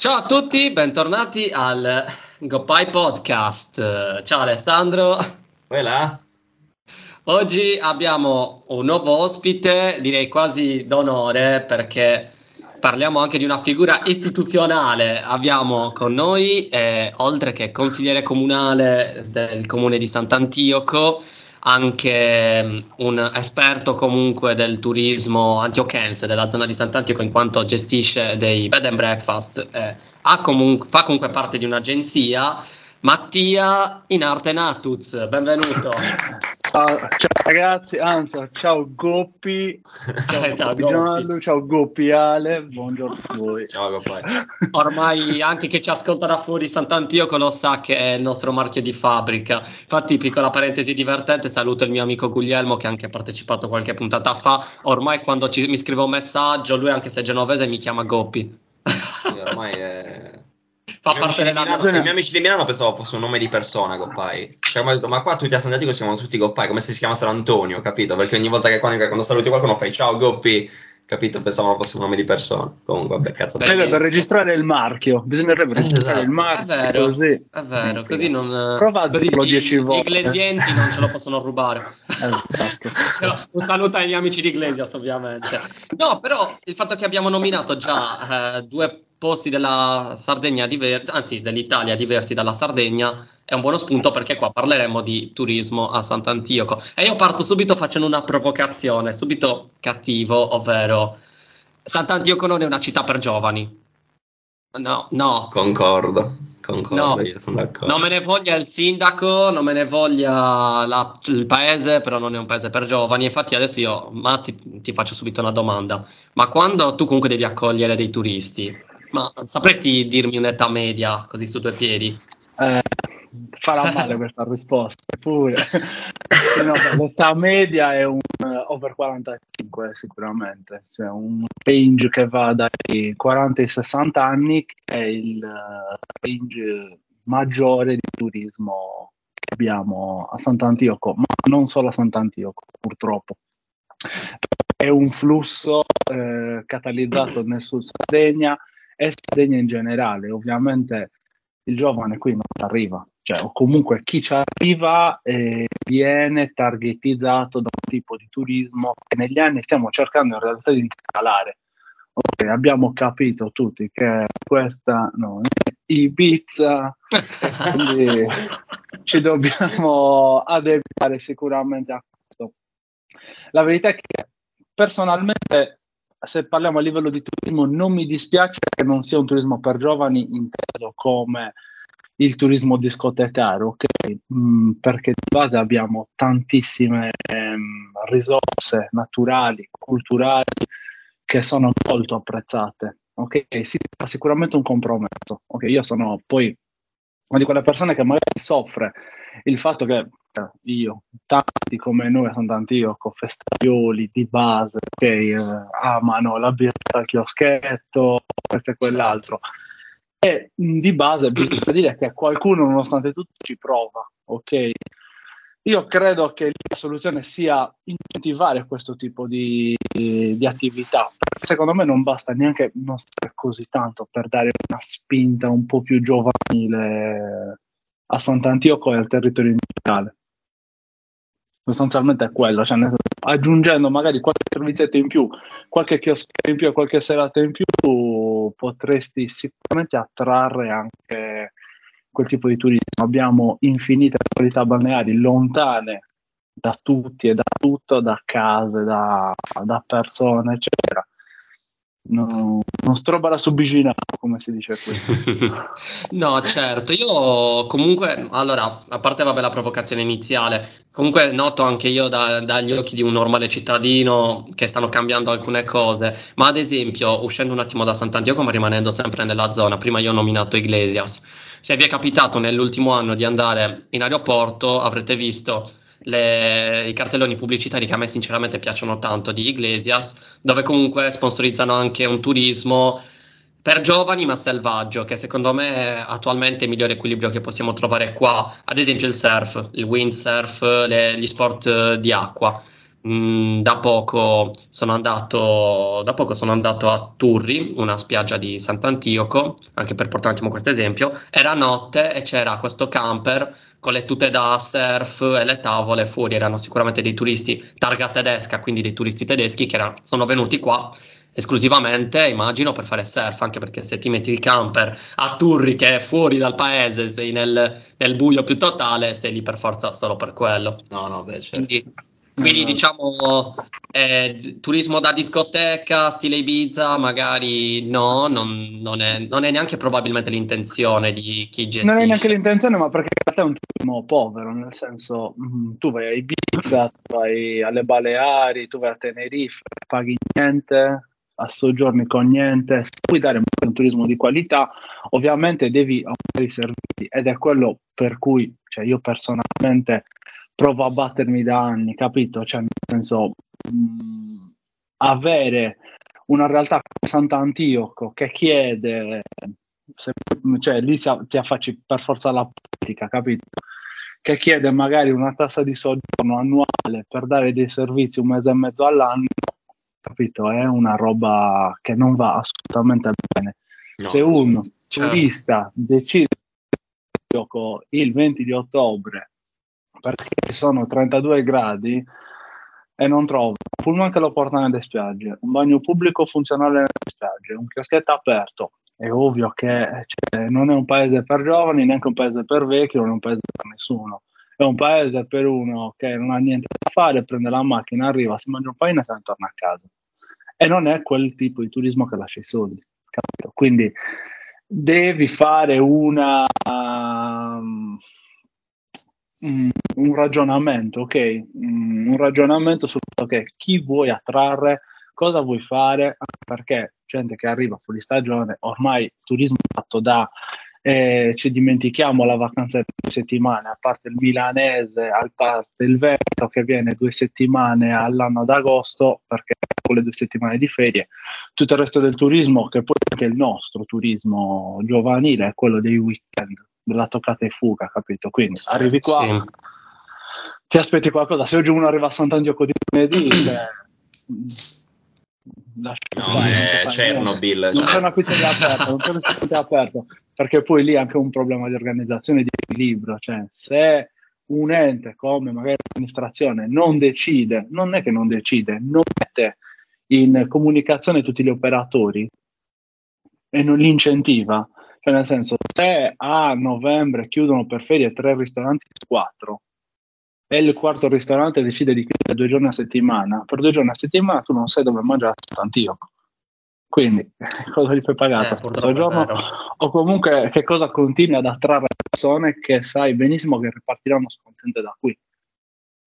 Ciao a tutti, bentornati al GoPie Podcast. Ciao Alessandro. Voilà. Oggi abbiamo un nuovo ospite, direi quasi d'onore perché parliamo anche di una figura istituzionale. Abbiamo con noi, eh, oltre che consigliere comunale del comune di Sant'Antioco, anche mm, un esperto comunque del turismo antiochense della zona di Sant'Antioco in quanto gestisce dei bed and breakfast, eh, comun- fa comunque parte di un'agenzia. Mattia in arte Natuz, benvenuto. Ciao, ciao, ragazzi, anzi, ciao Goppi, ciao, ciao Goppi Gianlu, ciao Goppi Ale, buongiorno a voi. Ciao Goppi. Ormai anche chi ci ascolta da fuori Sant'Antioco lo sa che è il nostro marchio di fabbrica. Infatti, piccola parentesi divertente, saluto il mio amico Guglielmo che ha anche partecipato qualche puntata fa. Ormai quando ci, mi scrive un messaggio, lui anche se è genovese mi chiama Goppi. Sì, ormai è fa parte della Milano, I miei amici di Milano pensavo fosse un nome di persona, Goppai. Cioè, ma, ma, qua tutti a San Diego si chiamano tutti Goppai, come se si chiamassero Antonio, capito? Perché ogni volta che quando, quando saluti qualcuno fai ciao Goppi, capito? Pensavano fosse un nome di persona. Comunque, vabbè, cazzo. Beh, per registrare il marchio, bisognerebbe registrare esatto. il marchio. È vero, così. È vero, così non... Prova a dirlo dieci volte. Gli iglesienti non ce lo possono rubare. Esatto. un saluto ai miei amici di Iglesias, ovviamente. No, però il fatto che abbiamo nominato già eh, due posti della Sardegna diversi, anzi dell'Italia diversi dalla Sardegna, è un buono spunto perché qua parleremo di turismo a Sant'Antioco. E io parto subito facendo una provocazione, subito cattivo, ovvero Sant'Antioco non è una città per giovani. No, no. Concordo, concordo, no. io sono d'accordo. Non me ne voglia il sindaco, non me ne voglia la, il paese, però non è un paese per giovani. Infatti adesso io, ma ti, ti faccio subito una domanda. Ma quando tu comunque devi accogliere dei turisti, ma sapresti dirmi un'età media, così su due piedi? Eh, farà male questa risposta, pure. no, l'età media è un uh, over 45 sicuramente, cioè un range che va dai 40 ai 60 anni, che è il uh, range maggiore di turismo che abbiamo a Sant'Antioco, ma non solo a Sant'Antioco, purtroppo. È un flusso eh, catalizzato nel Sud Sardegna, e Sardegna in generale. Ovviamente il giovane qui non arriva, cioè, o comunque chi ci arriva eh, viene targetizzato da un tipo di turismo che negli anni stiamo cercando in realtà di calare. Okay, abbiamo capito tutti che questa no, è Ibiza, quindi ci dobbiamo adeguare sicuramente a questo. La verità è che personalmente se parliamo a livello di turismo, non mi dispiace che non sia un turismo per giovani, inteso come il turismo discotecario, ok? Mm, perché di base abbiamo tantissime ehm, risorse naturali, culturali che sono molto apprezzate. Ok, si fa sicuramente un compromesso. Ok, io sono poi una di quelle persone che magari soffre il fatto che io, tanti come noi a Sant'Antioco, festaioli di base che eh, amano la birra al chioschetto, questo e quell'altro. E di base bisogna dire che qualcuno, nonostante tutto, ci prova, ok? Io credo che la soluzione sia incentivare questo tipo di, di attività. Secondo me non basta neanche non stare così tanto per dare una spinta un po' più giovanile a Sant'Antioco e al territorio in generale sostanzialmente è quello, cioè aggiungendo magari qualche servizietto in più, qualche chiosco in più qualche serata in più, potresti sicuramente attrarre anche quel tipo di turismo. Abbiamo infinite qualità balneari lontane da tutti e da tutto, da case, da, da persone, eccetera no, non strobala su vicinato, come si dice qui. no, certo, io comunque, allora, a parte vabbè, la provocazione iniziale, comunque noto anche io da, dagli occhi di un normale cittadino che stanno cambiando alcune cose, ma ad esempio, uscendo un attimo da Sant'Antioco, ma rimanendo sempre nella zona, prima io ho nominato Iglesias, se vi è capitato nell'ultimo anno di andare in aeroporto, avrete visto le, i cartelloni pubblicitari che a me sinceramente piacciono tanto di Iglesias, dove comunque sponsorizzano anche un turismo per giovani ma selvaggio, che secondo me è attualmente il migliore equilibrio che possiamo trovare qua, ad esempio il surf, il windsurf, le, gli sport di acqua. Mh, mm, da, poco sono andato, da poco sono andato a Turri, una spiaggia di Sant'Antioco, anche per portare un attimo questo esempio. Era notte e c'era questo camper con le tute da surf e le tavole fuori. Erano sicuramente dei turisti targa tedesca, quindi dei turisti tedeschi che era, sono venuti qua esclusivamente, immagino, per fare surf, anche perché se ti metti il camper a Turri che è fuori dal paese, sei nel, nel buio più totale, sei lì per forza solo per quello. No, no, beh, certo. Quindi, quindi diciamo eh, turismo da discoteca, stile Ibiza, magari no, non, non, è, non, è, neanche probabilmente l'intenzione di chi gestisce. Non è neanche l'intenzione, ma perché in realtà è un turismo povero, nel senso mh, mm, tu vai a Ibiza, tu vai alle Baleari, tu vai a Tenerife, paghi niente, a soggiorni con niente, se puoi dare un turismo di qualità, ovviamente devi aumentare i servizi ed è quello per cui cioè, io personalmente provo a battermi da anni, capito? Cioè, nel senso, mh, mm, avere una realtà come Sant'Antioco che chiede, se, cioè lì ti affacci per forza la politica, capito? Che chiede magari una tassa di soggiorno annuale per dare dei servizi un mese e mezzo all'anno, capito? È una roba che non va assolutamente bene. No, Se un certo. turista decide il 20 di ottobre perché sono 32 gradi e non trova un pullman che lo porta nelle spiagge, un bagno pubblico funzionale nelle spiagge, un chioschetto aperto, è ovvio che cioè, non è un paese per giovani, neanche un paese per vecchi, non è un paese per nessuno. È un paese per uno che non ha niente da fare, prende la macchina, arriva, si mangia un panino e se ne torna a casa e non è quel tipo di turismo che lascia i soldi. Capito? Quindi devi fare una, um, un ragionamento, ok? un ragionamento su okay, chi vuoi attrarre, cosa vuoi fare, perché gente che arriva fuori stagione, ormai il turismo è fatto da eh, ci dimentichiamo la vacanza di due settimane, a parte il milanese, al parte il Veneto che viene due settimane all'anno ad agosto, perché con le due settimane di ferie, tutto il resto del turismo, che poi anche il nostro turismo giovanile, è quello dei weekend, della toccata e fuga, capito? Quindi arrivi qua, sì. ti aspetti qualcosa, se oggi uno arriva a Sant'Antioco di lunedì, cioè, no, è Chernobyl. Non cioè. c'è una pizzeria aperta, non c'è una pizzeria aperta, perché poi lì è anche un problema di organizzazione e di equilibrio. Cioè, se un ente come magari l'amministrazione non decide, non è che non decide, non mette in comunicazione tutti gli operatori e non li incentiva, cioè nel senso se a novembre chiudono per ferie tre ristoranti su quattro e il quarto ristorante decide di chiudere due giorni a settimana, per due giorni a settimana tu non sai dove mangiare tant'io. Quindi cosa gli fai pagare eh, giorno? O comunque che cosa continui ad attrarre persone che sai benissimo che ripartiranno scontente da qui.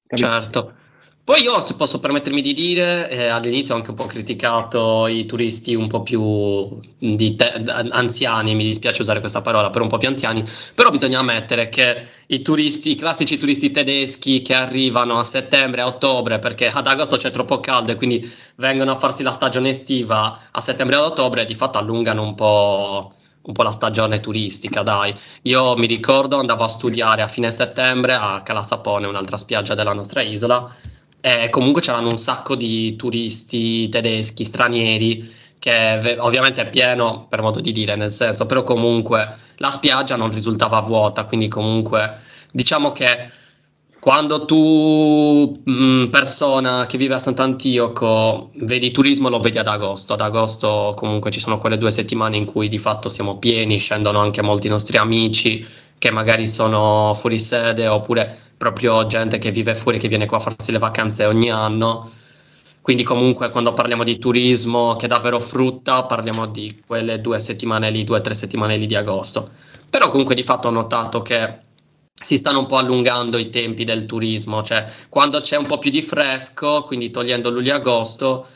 Capito? Certo. Poi io, se posso permettermi di dire, eh, all'inizio ho anche un po' criticato i turisti un po' più te- anziani, mi dispiace usare questa parola, però un po' più anziani, però bisogna ammettere che i turisti, i classici turisti tedeschi che arrivano a settembre, a ottobre, perché ad agosto c'è troppo caldo e quindi vengono a farsi la stagione estiva a settembre e ad ottobre, di fatto allungano un po' un po' la stagione turistica, dai. Io mi ricordo andavo a studiare a fine settembre a Calasapone, un'altra spiaggia della nostra isola, e comunque c'erano un sacco di turisti tedeschi, stranieri, che ovviamente è pieno per modo di dire, nel senso, però comunque la spiaggia non risultava vuota, quindi comunque diciamo che quando tu, mh, persona che vive a Sant'Antioco, vedi turismo, lo vedi ad agosto. Ad agosto comunque ci sono quelle due settimane in cui di fatto siamo pieni, scendono anche molti nostri amici che magari sono fuori sede oppure proprio gente che vive fuori, che viene qua a farsi le vacanze ogni anno. Quindi comunque quando parliamo di turismo che davvero frutta, parliamo di quelle due settimane lì, due o tre settimane lì di agosto. Però comunque di fatto ho notato che si stanno un po' allungando i tempi del turismo, cioè quando c'è un po' più di fresco, quindi togliendo luglio e agosto,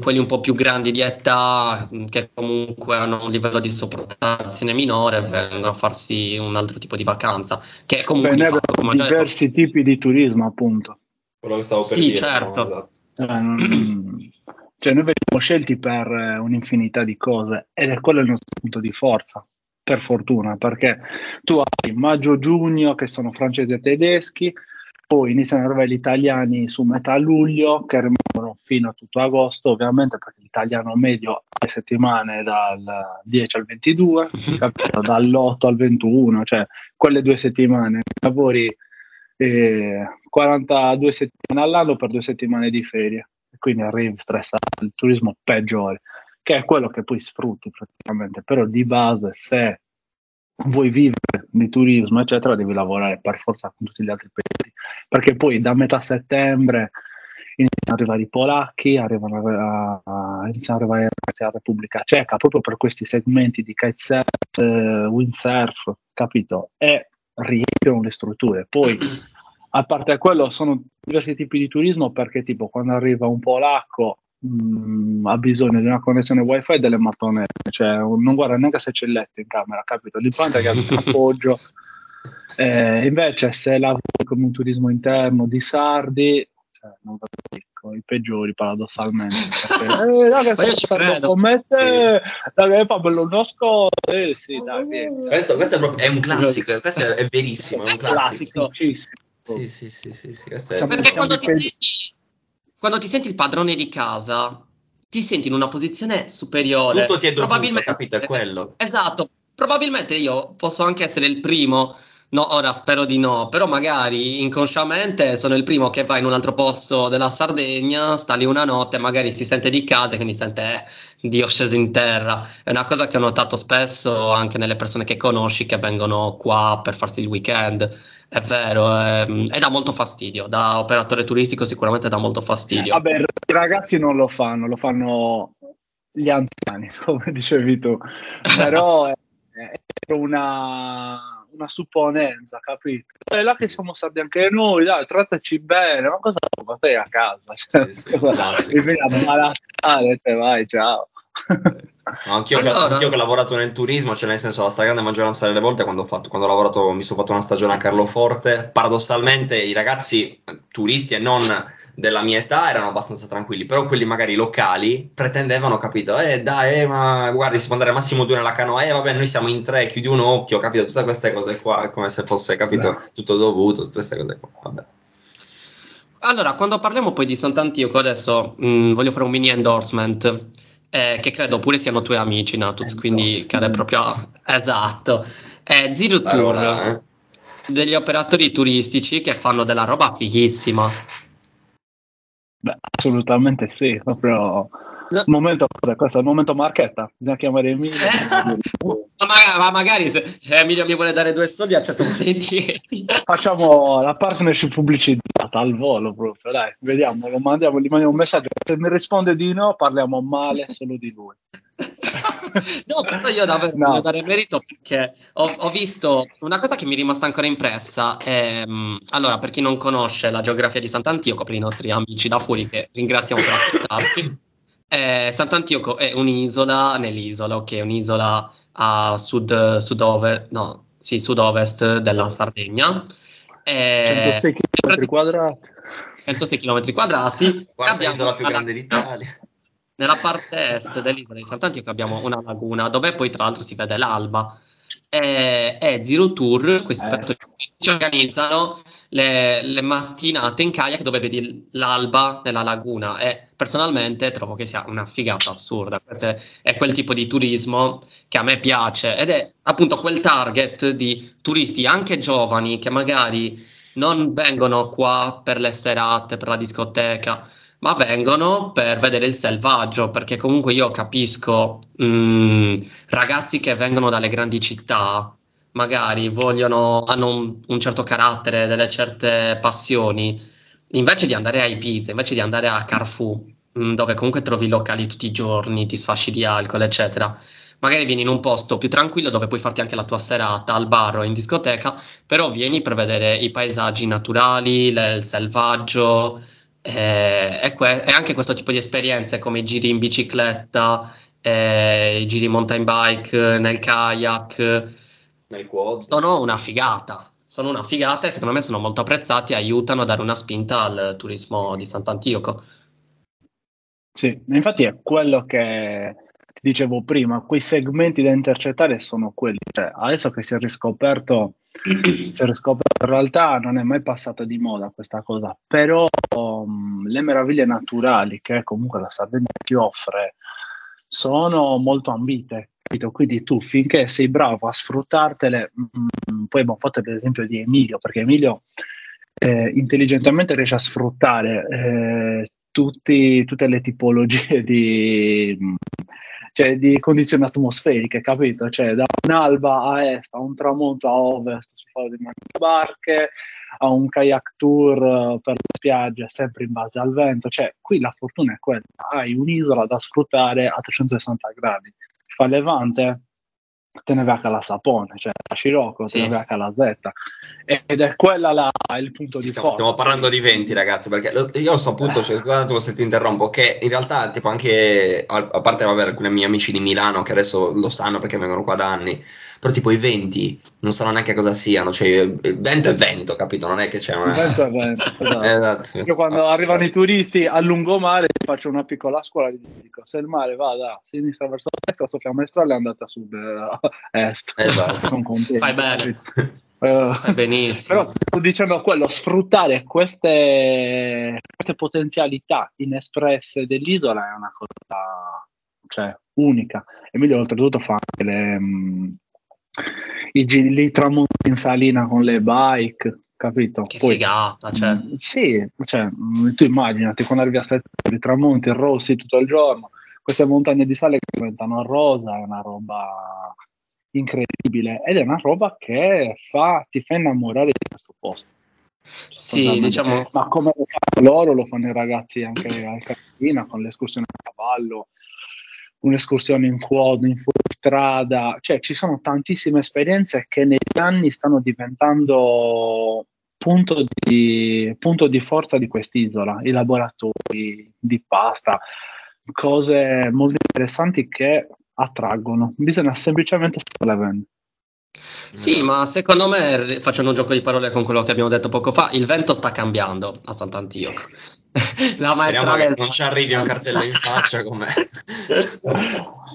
quelli un po' più grandi di età, mh, che comunque hanno un livello di sopportazione minore, vengono a farsi un altro tipo di vacanza. Che comunque Beh, di fatto, diversi già... tipi di turismo, appunto. Quello che stavo per sì, dire. certo. No? Esatto. Eh, cioè, noi veniamo scelti per eh, un'infinità di cose ed è quello il nostro punto di forza per fortuna, perché tu hai maggio-giugno che sono francesi e tedeschi, poi iniziano ad arrivare gli italiani su metà luglio che rimangono fino a tutto agosto ovviamente perché l'italiano medio ha le settimane dal 10 al 22 capito? dall'8 al 21 cioè quelle due settimane. Lavori eh, 42 settimane all'anno per due settimane di ferie. E quindi arrivi stressato il turismo peggiore che è quello che poi sfrutti praticamente. Però di base se vuoi vivere di turismo, eccetera, devi lavorare per forza con tutti gli altri paesi, perché poi da metà settembre iniziano ad arrivare i polacchi, iniziano ad arrivare la Repubblica Ceca, proprio per questi segmenti di kitesurf, eh, windsurf, capito? E riempiono le strutture. Poi, a parte quello, sono diversi tipi di turismo, perché tipo quando arriva un polacco mh, mm, ha bisogno di una connessione wifi e delle mattonelle, cioè non guarda neanche se c'è il letto in camera, capito? L'importante è che abbia un appoggio. Eh, invece se lavori come un turismo interno di sardi, cioè, non capisco, i peggiori paradossalmente. Perché, eh, dai, Ma io ci credo. Come te, dai, fa bello nascosto. Eh, sì, dai, vieni. Questo, questo è, proprio, è un classico, questo è, è verissimo, è un classico. Classicissimo. Sì, sì, sì, sì, sì, è... Perché quando ti, senti, quando ti senti il padrone di casa, ti senti in una posizione superiore. Tutto ti è dovuto, Probabilmente- capito? È quello. Esatto, probabilmente io posso anche essere il primo, no, ora spero di no, però magari inconsciamente sono il primo che va in un altro posto della Sardegna, sta lì una notte, magari si sente di casa e quindi sente eh, Dio sceso in terra. È una cosa che ho notato spesso anche nelle persone che conosci che vengono qua per farsi il weekend. È vero, ehm, e dà molto fastidio. Da operatore turistico sicuramente dà molto fastidio. Vabbè, i ragazzi non lo fanno, lo fanno gli anziani, come dicevi tu. Però è, è una, una supponenza, capito? È là che siamo stati anche noi, dai, trattaci bene, ma cosa ma stai a casa? Cioè, Sì, sì, classico. mi vieni a malattare, te vai, ciao. No, anch'io, che- Allora- anch'io che ho lavorato nel turismo, cioè nel senso la stragrande maggioranza delle volte quando ho, fatto, quando ho lavorato, mi sono fatto una stagione a Carloforte, paradossalmente i ragazzi eh, turisti e non della mia età erano abbastanza tranquilli, però quelli magari locali pretendevano, capito? Eh dai, eh, ma guardi, si può andare al massimo due nella canoa, eh vabbè, noi siamo in tre, chiudi un occhio, capito? Tutte queste cose qua, come se fosse, capito? Tutto dovuto, tutte queste cose qua, vabbè. Allora, quando parliamo poi di Sant'Antioco, adesso mh, voglio fare un mini endorsement, eh, che credo pure siano tuoi amici, Natuz, quindi cade proprio esatto. È Zero Tour, eh. degli operatori turistici che fanno della roba fighissima. Beh, assolutamente sì, proprio... Momento, questo è il momento marchetta, bisogna chiamare Emilio. Ma, ma- ma magari se Emilio mi vuole dare due soldi, accetto volentieri. Facciamo la partnership pubblicizzata al volo proprio, dai, vediamo, lo mandiamo, gli mandiamo un messaggio. Se mi risponde di no, parliamo male solo di lui. No, però io davvero No. voglio dare merito perché ho, ho visto una cosa che mi è rimasta ancora impressa. È, mh, allora, per chi non conosce la geografia di Sant'Antioco, per i nostri amici da fuori che ringraziamo per ascoltarci, eh, Sant'Antioco è un'isola nell'isola, ok, un'isola a sud, sud-ovest, no, sì, sud-ovest della Sardegna. Eh, 106 km quadrati. 106 km quadrati. Guarda Abbiamo l'isola più grande d'Italia. nella parte est dell'isola di Sant'Antioco abbiamo una laguna dove poi tra l'altro si vede l'alba e, e Zero Tour, questi Eh. turistici organizzano le, le mattinate in kayak dove vedi l'alba nella laguna e personalmente trovo che sia una figata assurda. Questo è, è quel tipo di turismo che a me piace ed è appunto quel target di turisti anche giovani che magari non vengono qua per le serate, per la discoteca, ma vengono per vedere il selvaggio, perché comunque io capisco mh, ragazzi che vengono dalle grandi città, magari vogliono, hanno un, un certo carattere, delle certe passioni, invece di andare a Ibiza, invece di andare a Carrefour, mh, dove comunque trovi locali tutti i giorni, ti sfasci di alcol, eccetera. Magari vieni in un posto più tranquillo dove puoi farti anche la tua serata al bar o in discoteca, però vieni per vedere i paesaggi naturali, le- il selvaggio, eh, e, que- anche questo tipo di esperienze come i giri in bicicletta, eh, i giri mountain bike, nel kayak, Nel quad. sono una figata. Sono una figata e secondo me sono molto apprezzati e aiutano a dare una spinta al turismo di Sant'Antioco. Sì, infatti è quello che ti dicevo prima, quei segmenti da intercettare sono quelli. Cioè, adesso che si è riscoperto, si è riscoperto, in realtà non è mai passata di moda questa cosa, però um, le meraviglie naturali che comunque la Sardegna ti offre sono molto ambite. Capito? Quindi tu finché sei bravo a sfruttartele, mh, mm, poi abbiamo fatto l'esempio di Emilio, perché Emilio eh, intelligentemente riesce a sfruttare eh, tutti, tutte le tipologie di, cioè, di, condizioni atmosferiche, capito? Cioè, da un'alba a est, a un tramonto a ovest su fare di barche, a un kayak tour per le spiagge sempre in base al vento. Cioè, qui la fortuna è quella, hai un'isola da sfruttare a 360 gradi. Fa levante, te ne vai a la Sapone, cioè a Scirocco, sì. te ne vai a la Z. Ed è quella la, il punto di stiamo, forza. Stiamo parlando di venti, ragazzi, perché lo, io lo so appunto, cioè, scusate se ti interrompo, che in realtà, tipo anche, a, a parte vabbè, alcuni miei amici di Milano che adesso lo sanno perché vengono qua da anni, però tipo i venti non sanno neanche cosa siano, cioè il vento è vento, capito? Non è che c'è una... Il vento è vento, esatto. esatto. Io quando arrivano i turisti a lungomare faccio una piccola scuola e dico se il mare va da sinistra verso destra, Sofia Maestrale è andata a sud-est. Esatto. Sono contento. Fai bene. Uh, benissimo. Però sto dicendo quello, sfruttare queste, queste potenzialità inespresse dell'isola è una cosa cioè, unica. Emilio oltretutto fa anche le, i giri tramonti in salina con le bike, capito? Che Poi, figata, cioè. Mh, mm, sì, cioè, mh, mm, tu immaginati quando arrivi a settembre, i tramonti rossi tutto il giorno, queste montagne di sale che diventano rosa, è una roba incredibile ed è una roba che fa, ti fa innamorare di questo posto. Sì, diciamo... Ma come lo fanno loro, lo fanno i ragazzi anche al Carolina con l'escursione a cavallo, un'escursione in quad, in fuoristrada, cioè ci sono tantissime esperienze che negli anni stanno diventando punto di, punto di forza di quest'isola, i laboratori di pasta, cose molto interessanti che attraggono, bisogna semplicemente starle vendere. Sì, ma secondo me, facendo un gioco di parole con quello che abbiamo detto poco fa, il vento sta cambiando a Sant'Antioco. La Speriamo che non ci arrivi un cartello in faccia come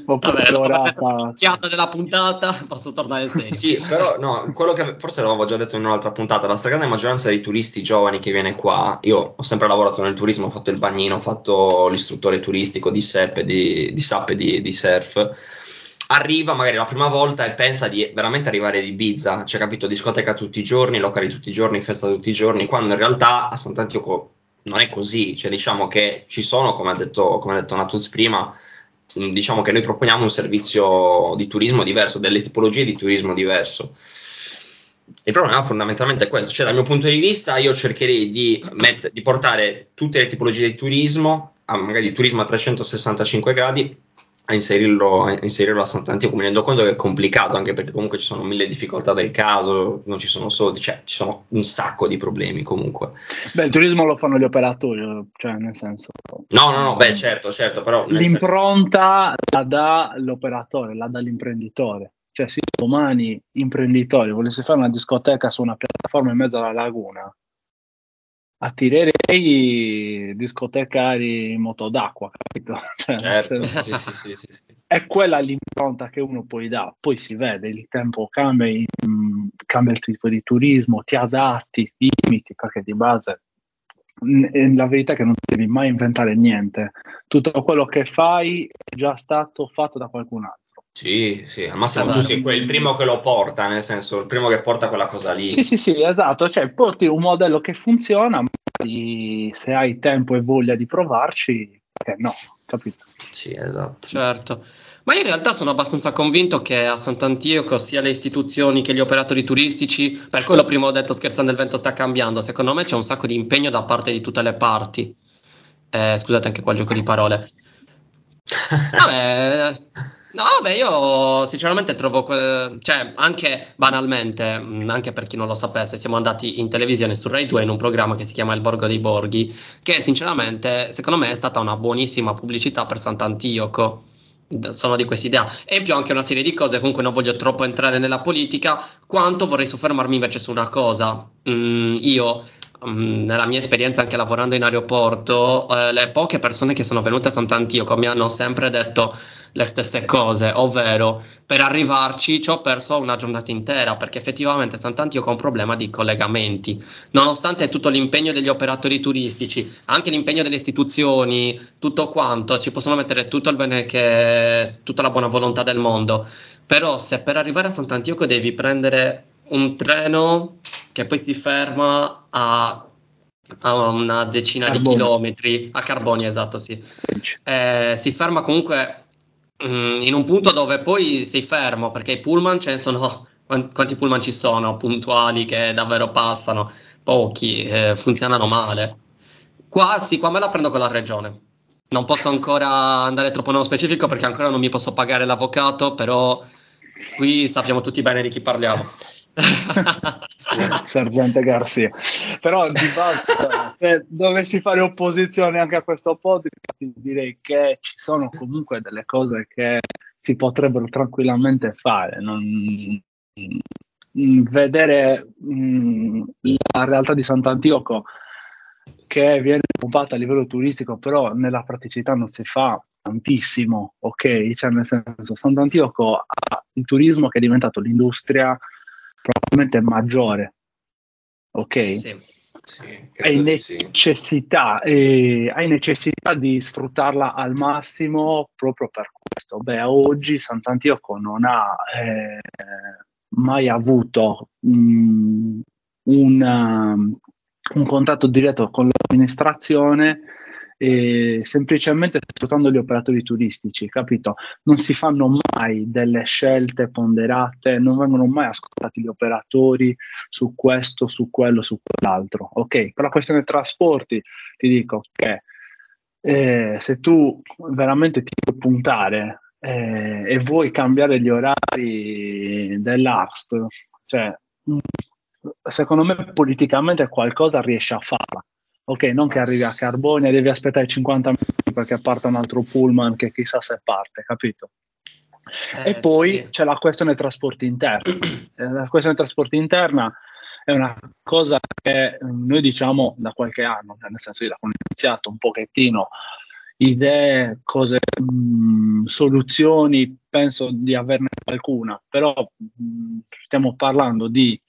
Vabbè, chiata della puntata posso tornare serio. Sì però no quello che forse l'avevo già detto in un'altra puntata la stragrande maggioranza dei turisti giovani che viene qua io ho sempre lavorato nel turismo ho fatto il bagnino ho fatto l'istruttore turistico di SEP di, di SAP e di, di surf. Arriva magari la prima volta e pensa di veramente arrivare ad Ibiza, cioè capito, discoteca tutti i giorni, locali tutti i giorni, festa tutti i giorni, quando in realtà a Sant'Antioco non è così, cioè diciamo che ci sono, come ha detto, come ha detto Natuz prima, mm, diciamo che noi proponiamo un servizio di turismo diverso, delle tipologie di turismo diverso. Il problema fondamentalmente è questo, cioè dal mio punto di vista io cercherei di, met- di portare tutte le tipologie di turismo, magari di turismo a 365 gradi, a inserirlo, a inserirlo a Sant'Antioco mi rendo conto che è complicato anche perché comunque ci sono mille difficoltà del caso, non ci sono soldi, cioè ci sono un sacco di problemi comunque. Beh, il turismo lo fanno gli operatori, cioè nel senso... No, no, no, beh certo, certo, però... L'impronta senso... la dà l'operatore, la dà l'imprenditore. Cioè se domani imprenditore volesse fare una discoteca su una piattaforma in mezzo alla laguna, attirerei discotecari in moto d'acqua, capito? Cioè, certo, sì, sì, sì, è quella l'impronta che uno poi dà, poi si vede, il tempo cambia, cambia il tipo di turismo, ti adatti, limiti, perché di base. La verità è che non devi mai inventare niente, tutto quello che fai è già stato fatto da qualcun altro. Sì, sì, al massimo esatto. tu sei il primo che lo porta, nel senso, il primo che porta quella cosa lì. Sì, sì, sì, esatto, cioè porti un modello che funziona, magari se hai tempo e voglia di provarci, perché no, capito? Sì, esatto. Certo. Ma io in realtà sono abbastanza convinto che a Sant'Antioco sia le istituzioni che gli operatori turistici, per quello prima ho detto scherzando il vento sta cambiando, secondo me c'è un sacco di impegno da parte di tutte le parti. Eh, scusate anche qua il gioco di parole. Vabbè, No, beh, io sinceramente trovo, que- cioè, anche banalmente, mh, anche per chi non lo sapesse, siamo andati in televisione su Rai 2 in un programma che si chiama Il Borgo dei Borghi, che sinceramente, secondo me, è stata una buonissima pubblicità per Sant'Antioco. Sono di questa idea. E in più anche una serie di cose, comunque non voglio troppo entrare nella politica, quanto vorrei soffermarmi invece su una cosa. Mm, io nella mia esperienza anche lavorando in aeroporto, eh, le poche persone che sono venute a Sant'Antioco mi hanno sempre detto le stesse cose, ovvero per arrivarci ci ho perso una giornata intera perché effettivamente Sant'Antioco ha un problema di collegamenti, nonostante tutto l'impegno degli operatori turistici, anche l'impegno delle istituzioni, tutto quanto, ci possono mettere tutto il bene che tutta la buona volontà del mondo, però se per arrivare a Sant'Antioco devi prendere un treno che poi si ferma a a una decina Carboni. di chilometri a Carboni, esatto, sì. Eh, si ferma comunque mm, in un punto dove poi sei fermo perché i pullman ce ne sono quanti pullman ci sono puntuali che davvero passano? Pochi, eh, funzionano male. Qua sì, qua me la prendo con la regione. Non posso ancora andare troppo nello specifico perché ancora non mi posso pagare l'avvocato, però qui sappiamo tutti bene di chi parliamo sì, Sergente Garcia. Però di base, se dovessi fare opposizione anche a questo podcast, direi che ci sono comunque delle cose che si potrebbero tranquillamente fare. Non, vedere mh, la realtà di Sant'Antioco che viene pompata a livello turistico, però nella praticità non si fa tantissimo, ok? Cioè, nel senso, Sant'Antioco ha il turismo che è diventato l'industria probabilmente maggiore. Ok? Sì. Sì, hai necessità, sì. eh, hai necessità di sfruttarla al massimo proprio per questo. Beh, oggi Sant'Antioco non ha eh, mai avuto mh, mm, un, um, un contatto diretto con l'amministrazione eh, semplicemente sfruttando gli operatori turistici, capito? Non si fanno mai delle scelte ponderate, non vengono mai ascoltati gli operatori su questo, su quello, su quell'altro. Ok, per la questione trasporti ti dico che eh, se tu veramente ti puoi puntare eh, e vuoi cambiare gli orari dell'ARST, cioè, secondo me politicamente qualcosa riesce a farla ok, non che arrivi a Carbone e devi aspettare 50 minuti perché parte un altro pullman che chissà se parte, capito? Eh, e poi sì. c'è la questione trasporti interni. Eh, la questione trasporti interna è una cosa che noi diciamo da qualche anno, nel senso che ho iniziato un pochettino idee, cose, mh, mm, soluzioni, penso di averne qualcuna, però mh, mm, stiamo parlando di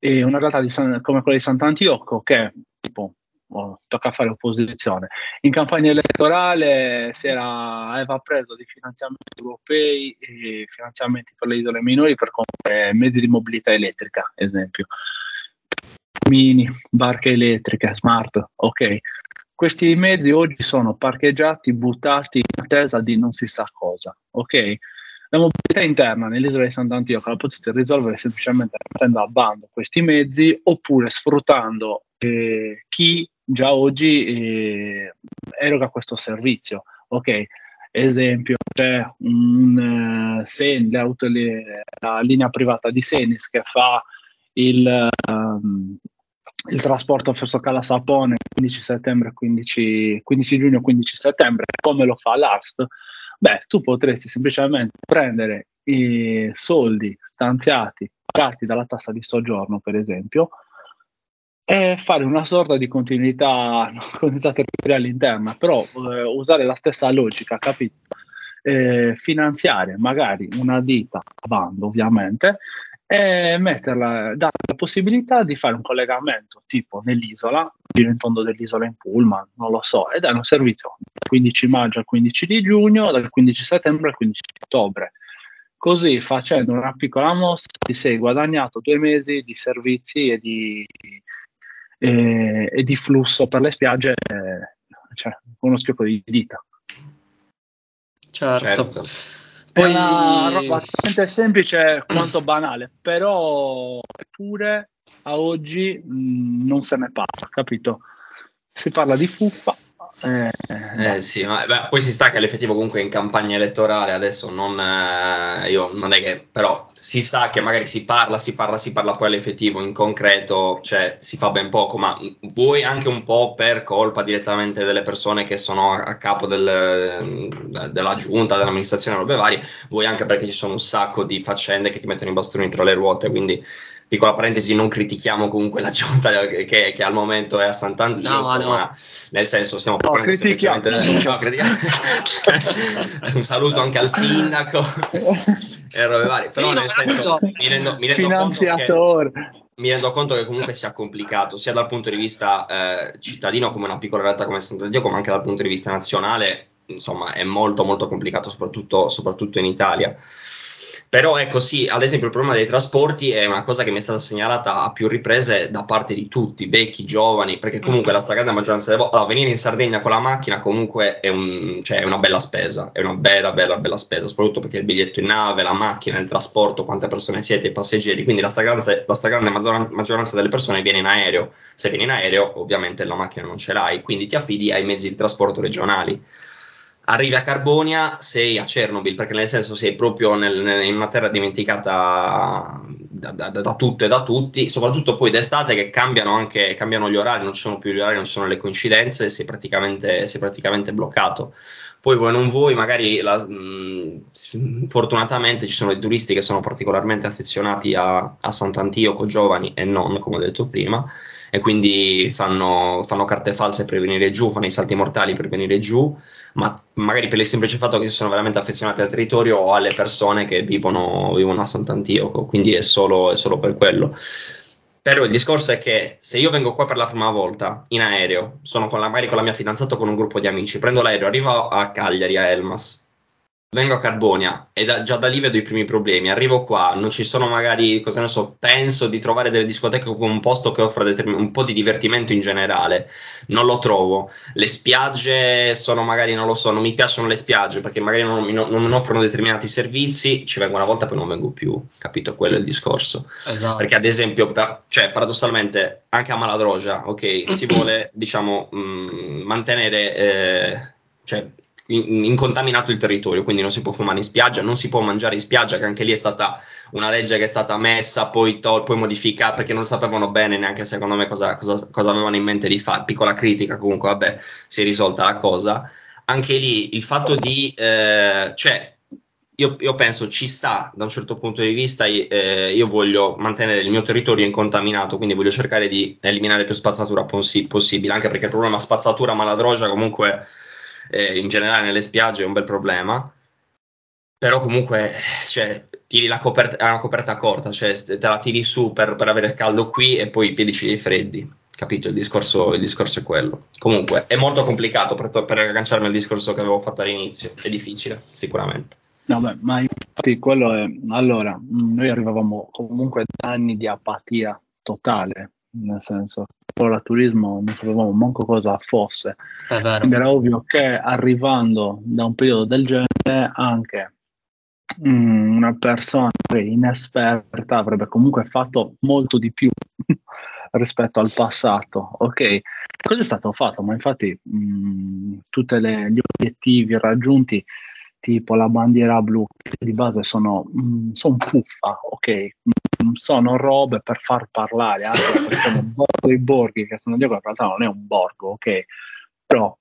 eh, una realtà di San, come quella di Sant'Antioco che tipo oh, tocca fare opposizione. In campagna elettorale si era, aveva preso dei finanziamenti europei e finanziamenti per le isole minori per comprare mezzi di mobilità elettrica, esempio. Mini, barche elettriche, smart, ok. Questi mezzi oggi sono parcheggiati, buttati in attesa di non si sa cosa, ok? La mobilità interna nell'isola di Sant'Antioco la potete risolvere semplicemente mettendo a bando questi mezzi oppure sfruttando eh, chi già oggi eh, eroga questo servizio. Ok, esempio, c'è un, uh, Sen, la linea privata di Senis che fa il, um, il trasporto verso Calasapone 15 settembre, 15, 15 giugno, 15 settembre, come lo fa l'ARST? Beh, tu potresti semplicemente prendere i soldi stanziati, pagati dalla tassa di soggiorno, per esempio, e fare una sorta di continuità, continuità territoriale interna, però eh, usare la stessa logica, capito? Eh, finanziare magari una ditta a bando, ovviamente, e metterla, dare la possibilità di fare un collegamento tipo nell'isola, giro in fondo dell'isola in pullman, non lo so, e dare un servizio dal 15 maggio al 15 di giugno, dal 15 settembre al 15 ottobre. Così facendo una piccola mossa ti sei guadagnato due mesi di servizi e di, e, e di flusso per le spiagge eh, cioè, con uno schiocco di dita. Certo. certo. Poi... È una roba talmente semplice quanto banale, però eppure a oggi mh, non se ne parla, capito? Si parla di fuffa, eh, eh, sì, ma beh, poi si sta che l'effettivo comunque in campagna elettorale adesso non, eh, io non è che però si sa che magari si parla, si parla, si parla poi all'effettivo in concreto, cioè si fa ben poco, ma vuoi anche un po' per colpa direttamente delle persone che sono a, a capo del, della giunta, dell'amministrazione, robe varie, vuoi anche perché ci sono un sacco di faccende che ti mettono i bastoni tra le ruote, quindi piccola parentesi, non critichiamo comunque la giunta che, che, al momento è a Sant'Antino, no, no. ma nel senso stiamo no, semplicemente... No, un saluto anche al sindaco e robe varie, però sì, nel senso mi rendo, mi rendo finanziatore. mi rendo conto che comunque sia complicato sia dal punto di vista eh, cittadino come una piccola realtà come Sant'Antino, come anche dal punto di vista nazionale insomma è molto molto complicato soprattutto, soprattutto in Italia però ecco sì, ad esempio il problema dei trasporti è una cosa che mi è stata segnalata a più riprese da parte di tutti, vecchi, giovani, perché comunque la stragrande maggioranza delle volte allora, venire in Sardegna con la macchina comunque è, un, cioè, è, una bella spesa, è una bella bella bella spesa, soprattutto perché il biglietto in nave, la macchina, il trasporto, quante persone siete, i passeggeri, quindi la stragrande, la stragrande maggioranza delle persone viene in aereo, se vieni in aereo ovviamente la macchina non ce l'hai, quindi ti affidi ai mezzi di trasporto regionali arrivi a Carbonia, sei a Chernobyl, perché nel senso sei proprio nel, in una terra dimenticata da, da, da, tutto e da tutti, soprattutto poi d'estate che cambiano anche cambiano gli orari, non ci sono più gli orari, non ci sono le coincidenze, sei praticamente, sei praticamente bloccato. Poi vuoi non vuoi, magari la, mh, fortunatamente ci sono dei turisti che sono particolarmente affezionati a, a Sant'Antioco, giovani e non, come ho detto prima, e quindi fanno, fanno, carte false per venire giù, fanno i salti mortali per venire giù, ma magari per il semplice fatto che si sono veramente affezionati al territorio o alle persone che vivono, vivono a Sant'Antioco, quindi è solo, è solo per quello. Però il discorso è che se io vengo qua per la prima volta in aereo, sono con la, magari con la mia fidanzata o con un gruppo di amici, prendo l'aereo, arrivo a Cagliari, a Elmas, vengo a Carbonia e da, già da lì vedo i primi problemi. Arrivo qua, non ci sono magari, cosa ne so, penso di trovare delle discoteche come un posto che offra determin- un po' di divertimento in generale. Non lo trovo. Le spiagge sono magari, non lo so, non mi piacciono le spiagge perché magari non, non, non offrono determinati servizi. Ci vengo una volta e poi non vengo più. Capito? Quello è il discorso. Esatto. Perché ad esempio, cioè, paradossalmente, anche a Maladrogia, ok, si vuole, diciamo, mh, mm, mantenere... Eh, cioè, incontaminato il territorio, quindi non si può fumare in spiaggia, non si può mangiare in spiaggia, che anche lì è stata una legge che è stata messa, poi, to- poi modificata, perché non sapevano bene neanche secondo me cosa, cosa, cosa avevano in mente di fare. Piccola critica, comunque, vabbè, si è risolta la cosa. Anche lì il fatto di, eh, cioè, io, io, penso ci sta da un certo punto di vista, eh, io voglio mantenere il mio territorio incontaminato, quindi voglio cercare di eliminare più spazzatura possi- possibile, anche perché il problema spazzatura maladrogia comunque eh, in generale nelle spiagge è un bel problema, però comunque cioè, tiri la coperta, una coperta corta, cioè te la tiri su per, per avere caldo qui e poi i piedi li hai freddi. Capito? Il discorso, il discorso, è quello. Comunque è molto complicato per, per agganciarmi al discorso che avevo fatto all'inizio. È difficile, sicuramente. No, beh, ma infatti quello è. Allora, noi arrivavamo comunque da anni di apatia totale nel senso, ora turismo non sapevamo manco cosa fosse. Quindi era ovvio che arrivando da un periodo del genere anche mm, una persona inesperta avrebbe comunque fatto molto di più rispetto al passato. Ok, cosa è stato fatto? Ma infatti mh, mm, tutti gli obiettivi raggiunti tipo la bandiera blu, che di base sono, mm, sono fuffa, ok? Sono robe per far parlare, anche sono borgo i borghi, che non dico in realtà non è un borgo, ok? Però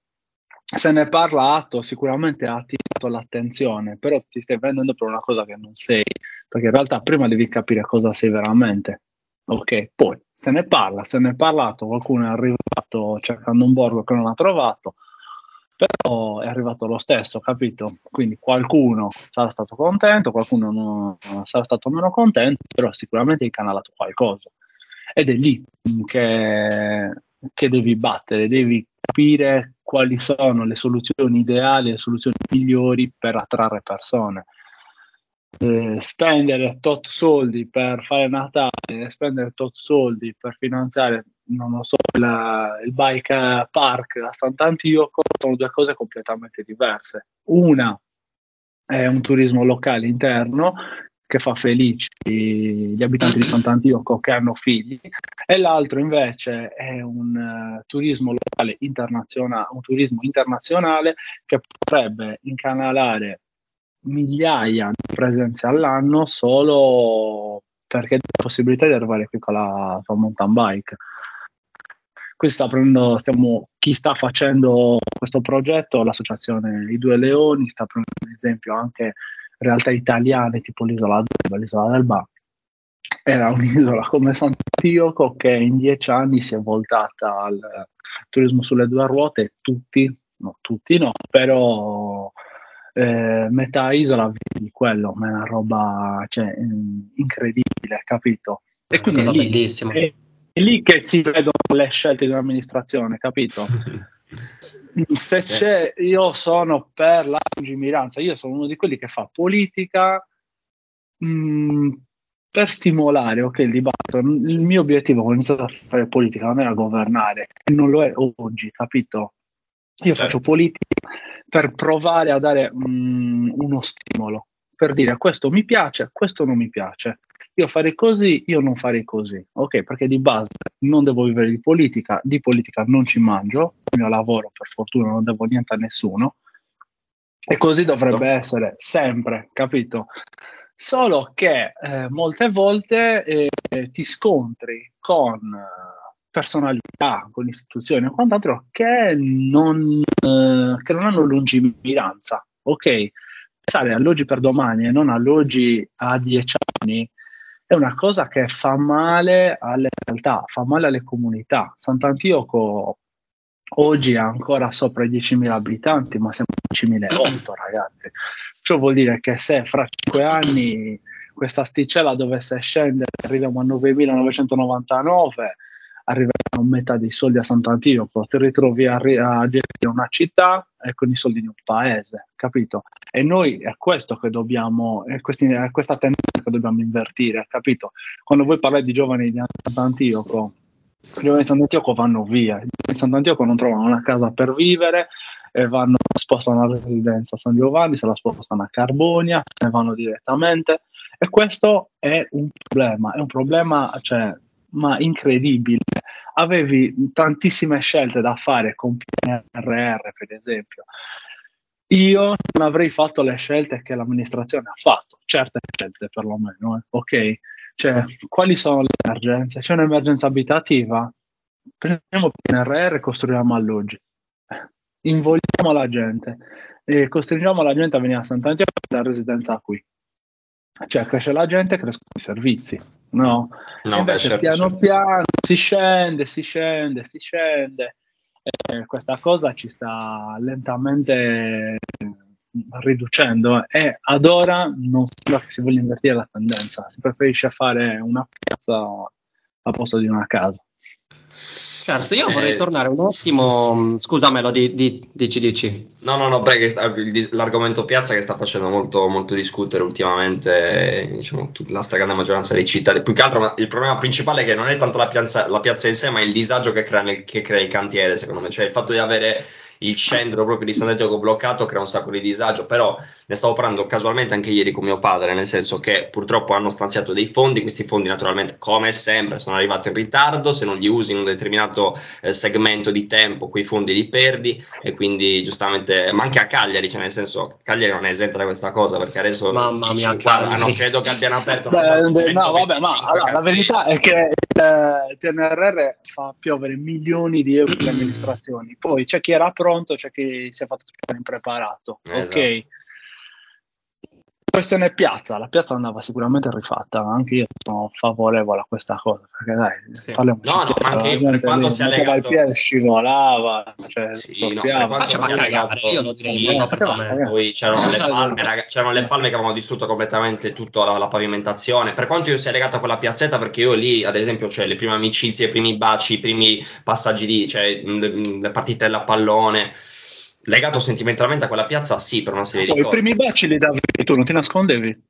se ne è parlato, sicuramente ha attirato l'attenzione, però ti stai vendendo per una cosa che non sei, perché in realtà prima devi capire cosa sei veramente. Ok, poi se ne parla, se ne è parlato, qualcuno è arrivato cercando un borgo che non ha trovato, però è arrivato lo stesso, capito? Quindi qualcuno sarà stato contento, qualcuno non, sarà stato meno contento, però sicuramente hai canalato qualcosa. Ed è lì che, che devi battere, devi capire quali sono le soluzioni ideali, le soluzioni migliori per attrarre persone. Eh, spendere tot soldi per fare Natale, spendere tot soldi per finanziare non lo so, la, il bike park a Sant'Antioco sono due cose completamente diverse. Una è un turismo locale interno che fa felici gli abitanti di Sant'Antioco che hanno figli e l'altro invece è un uh, turismo locale internazionale, un turismo internazionale che potrebbe incanalare migliaia di presenze all'anno solo perché ha la possibilità di arrivare qui con la sua mountain bike. Qui sta prendendo, stiamo, chi sta facendo questo progetto, l'associazione I Due Leoni, sta prendendo ad esempio anche realtà italiane tipo l'isola d'Elba, l'isola d'Elba era un'isola come Sant'Antioco che in dieci anni si è voltata al turismo sulle due ruote, tutti, no tutti no, però eh, metà isola di quello, ma è una roba cioè, incredibile, capito? E quindi è lì, è, è lì che si vedono le scelte di un'amministrazione, capito? Se c'è, io sono per la lungimiranza, io sono uno di quelli che fa politica mh, mm, per stimolare okay, il dibattito. Il mio obiettivo quando ho iniziato a fare politica non era governare, non lo è oggi, capito? Io certo. faccio politica per provare a dare mh, mm, uno stimolo, per dire questo mi piace, questo non mi piace. Io farei così, io non farei così. Ok, perché di base non devo vivere di politica, di politica non ci mangio, il mio lavoro per fortuna non devo niente a nessuno. E così dovrebbe essere sempre, capito? Solo che eh, molte volte eh, ti scontri con personalità, con istituzioni o quant'altro che non, eh, che non hanno lungimiranza. Ok, pensare all'oggi per domani e non all'oggi a dieci anni è una cosa che fa male alle realtà, fa male alle comunità. Sant'Antioco oggi ha ancora sopra i 10.000 abitanti, ma siamo a 10.008 ragazzi. Ciò vuol dire che se fra cinque anni questa sticella dovesse scendere, arriviamo a 9.999, arriveranno metà dei soldi a Sant'Antioco, ti ritrovi a, a gestire una città e con i soldi di un paese, capito? E noi è questo che dobbiamo, è, questi, è questa tendenza che dobbiamo invertire, capito? Quando voi parlate di giovani di Sant'Antioco, i giovani di Sant'Antioco vanno via, i giovani di Sant'Antioco non trovano una casa per vivere, e vanno, spostano la residenza a San Giovanni, se la spostano a Carbonia, se ne vanno direttamente. E questo è un problema, è un problema cioè, ma incredibile. Avevi tantissime scelte da fare con PNRR, per esempio. Io non avrei fatto le scelte che l'amministrazione ha fatto, certe scelte perlomeno, eh. ok? Cioè, quali sono le emergenze? C'è un'emergenza abitativa? Prendiamo PNRR e costruiamo alloggi invogliamo la gente e costringiamo la gente a venire a Sant'Antioco e dare residenza qui. Cioè cresce la gente, crescono i servizi, no? no Invece beh, certo, piano certo. piano si scende, si scende, si scende. E questa cosa ci sta lentamente riducendo e ad ora non sembra che si voglia invertire la tendenza, si preferisce fare una piazza a posto di una casa. Certo, io vorrei eh, tornare un attimo, mm, scusamelo, di, di, dici, dici. No, no, no, prego, l'argomento piazza che sta facendo molto, molto discutere ultimamente, diciamo, la stragrande maggioranza dei cittadini. Più che altro il problema principale è che non è tanto la piazza, la piazza in sé, ma il disagio che crea, nel, che crea il cantiere, secondo me, cioè il fatto di avere il centro proprio di San Diego bloccato crea un sacco di disagio, però ne stavo parlando casualmente anche ieri con mio padre, nel senso che purtroppo hanno stanziato dei fondi, questi fondi naturalmente come sempre sono arrivati in ritardo, se non li usi in un determinato eh, segmento di tempo quei fondi li perdi e quindi giustamente, ma anche a Cagliari, cioè nel senso Cagliari non è esenta da questa cosa perché adesso Mamma mia, 50, non credo che abbiano aperto Beh, no, vabbè, ma allora, la verità è che il TNRR fa piovere milioni di euro di amministrazioni, poi c'è chi era pronto, c'è chi si è fatto impreparato. Esatto. Ok. Questione piazza, la piazza andava sicuramente rifatta, anche io sono favorevole a questa cosa, perché dai, sì. parliamo No, no, ma anche per quanto sia legato... il piede scivolava, cioè, sì, no, per quanto sia legato... Io non sì, no, poi c'erano le, palme, rag... c'erano le palme che avevano distrutto completamente tutta la, la, pavimentazione, per quanto io sia legato a quella piazzetta, perché io lì, ad esempio, cioè, le prime amicizie, i primi baci, i primi passaggi di... cioè, le partite a pallone legato sentimentalmente a quella piazza, sì, per una serie oh, di cose. I primi baci li davi tu, non ti nascondevi?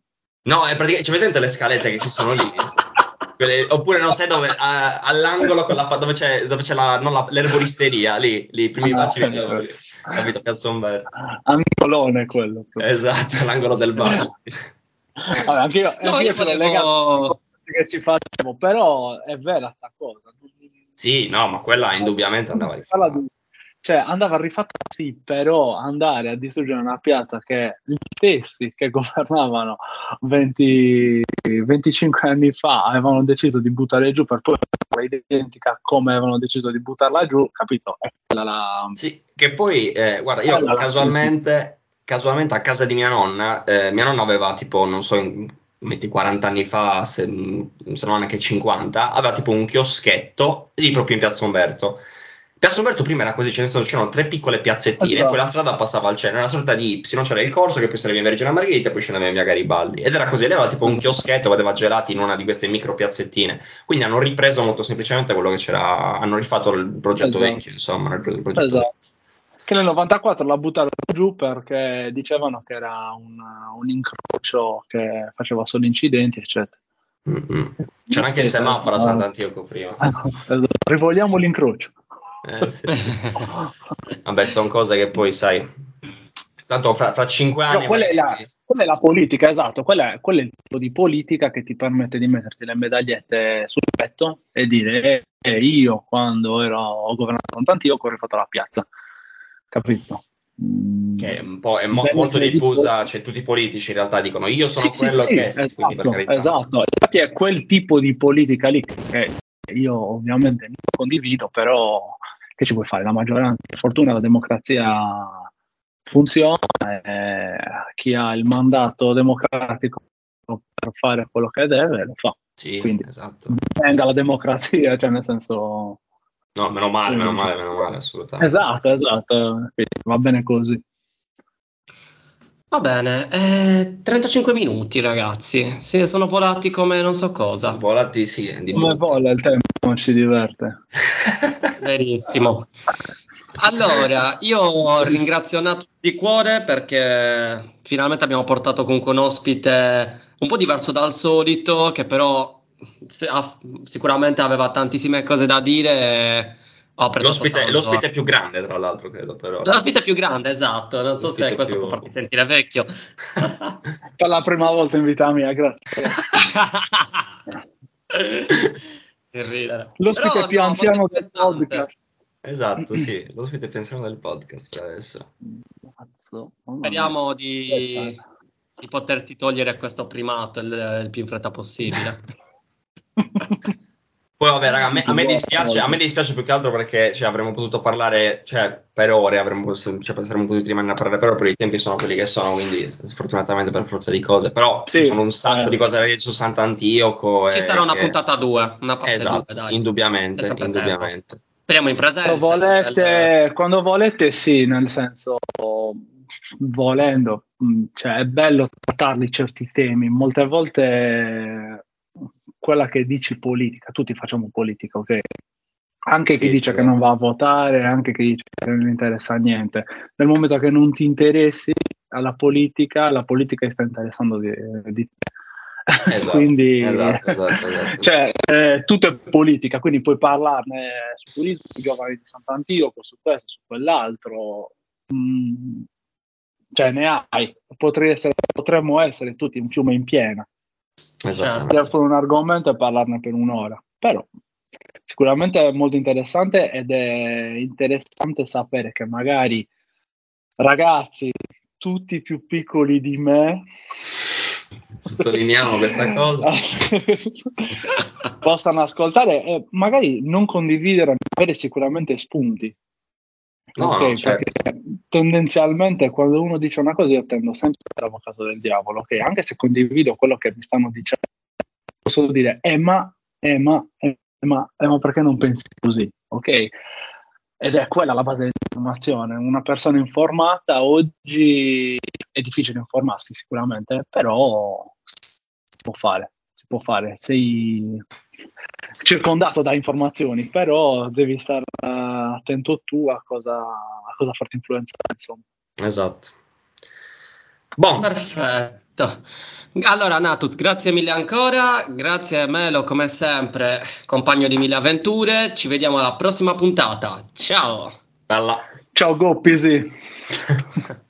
No, è praticamente, c'è presente le scalette che ci sono lì? Quelle, oppure non sai dove, a, all'angolo la, dove c'è, dove c'è la, la, l'erboristeria, lì, lì i primi ah, baci li davi. Capito, Piazza Umberto. Angolone quello. Esatto, l'angolo del bar. Vabbè, anche io, no, io sono volevo... legato che ci facciamo, però è vera sta cosa. Sì, no, ma quella indubbiamente andava rifatta. Cioè, andava rifatta sì, però andare a distruggere una piazza che gli stessi che governavano 20, 25 anni fa avevano deciso di buttare giù per poi identica come avevano deciso di buttarla giù, capito? Quella la... Sì, che poi, eh, guarda, io casualmente, casualmente a casa di mia nonna, eh, mia nonna aveva tipo, non so, metti 40 anni fa, se, se non anche 50, aveva tipo un chioschetto lì proprio in Piazza Umberto. Piazza Umberto prima era così, c'erano tre piccole piazzettine esatto. poi la strada passava al centro, era una sorta di, non c'era il corso che poi sarebbe in Vergine Margherita e poi scendeva via Garibaldi. Ed era così, lei aveva tipo un chioschetto, vedeva gelati in una di queste micro piazzettine. Quindi hanno ripreso molto semplicemente quello che c'era, hanno rifatto il progetto esatto. vecchio, insomma, il progetto esatto. Che nel 94 la buttarono giù perché dicevano che era un, un incrocio che faceva solo incidenti, eccetera. Mm-hmm. C'era anche il semaforo a Sant'Antioco prima. Esatto. Rivogliamo l'incrocio. Eh, sì. Vabbè, sono cose che poi sai. Tanto fra, fra cinque anni. No, quella, è la, quella, è la, politica, esatto. Quella è, quello è il tipo di politica che ti permette di metterti le medagliette sul petto e dire: eh, Io quando ero, ho governato Sant'Antioco ho rifatto la piazza capito? Che è un po' è mo- molto diffusa, cioè tutti i politici in realtà dicono io sono sì, quello sì, che sì, esatto, esatto, infatti è quel tipo di politica lì che io ovviamente non condivido, però che ci vuoi fare? La maggioranza, fortuna la democrazia funziona, e chi ha il mandato democratico per fare quello che deve lo fa. Sì, Quindi esatto. venga la democrazia, cioè nel senso No, meno male, meno male, meno male, assolutamente. Esatto, esatto, va bene così. Va bene, eh, 35 minuti ragazzi, sì, sono volati come non so cosa. Volati sì, di come vola il tempo, non ci diverte. Verissimo. Allora, io ringrazio Nato di cuore perché finalmente abbiamo portato comunque un ospite un po' diverso dal solito, che però sicuramente aveva tantissime cose da dire. L'ospite, l'ospite, più grande, tra l'altro, credo. Però. L'ospite più grande, esatto. Non so l'ospite se questo più... può farti sentire vecchio. per la prima volta in vita mia, grazie. l'ospite però, più no, anziano del podcast. Esatto, sì, l'ospite più anziano del podcast per adesso. Speriamo di, di poterti togliere questo primato il, il più in fretta possibile. Poi vabbè, raga, a me, a me, dispiace, a me dispiace più che altro perché cioè, avremmo potuto parlare cioè, per ore, avremmo, cioè, saremmo potuti rimanere a parlare per ore, però i tempi sono quelli che sono, quindi sfortunatamente per forza di cose. Però sì, ci sono un sacco eh. di cose da dire su Sant'Antioco. Ci sarà una che... puntata a due, una parte esatto, due, indubbiamente, indubbiamente. Speriamo in presenza. Quando volete, del... quando volete, sì, nel senso, volendo, mm, cioè è bello trattarli certi temi. Molte volte quella che dici politica, tutti facciamo politica, ok? Anche sì, chi dice che non va a votare, anche chi dice che non gli interessa niente. Nel momento che non ti interessi alla politica, la politica sta interessando di, di te. Esatto, quindi esatto, esatto, esatto. cioè, eh, tutto è politica, quindi puoi parlarne sul turismo, sui giovani di Sant'Antioco, su questo, su quell'altro. Mm, cioè ne hai, essere, potremmo essere tutti un fiume in piena. Esatto. Certo. un argomento e parlarne per un'ora. Però sicuramente è molto interessante ed è interessante sapere che magari ragazzi tutti più piccoli di me sottolineiamo questa cosa possano ascoltare e magari non condividere avere sicuramente spunti No, okay, certo. tendenzialmente quando uno dice una cosa io tendo sempre l'avvocato del diavolo, ok? Anche se condivido quello che mi stanno dicendo, posso dire, eh ma, eh ma, eh ma, eh ma perché non pensi così, ok? Ed è quella la base dell'informazione. Una persona informata oggi è difficile informarsi sicuramente, però si può fare, si può fare. Sei circondato da informazioni, però devi stare attento tu a cosa, a cosa farti influenzare. Insomma. Esatto. Bon. Perfetto. Allora, Natus, grazie mille ancora. Grazie Melo, come sempre, compagno di mille avventure. Ci vediamo alla prossima puntata. Ciao. Bella. Ciao, Goppisi.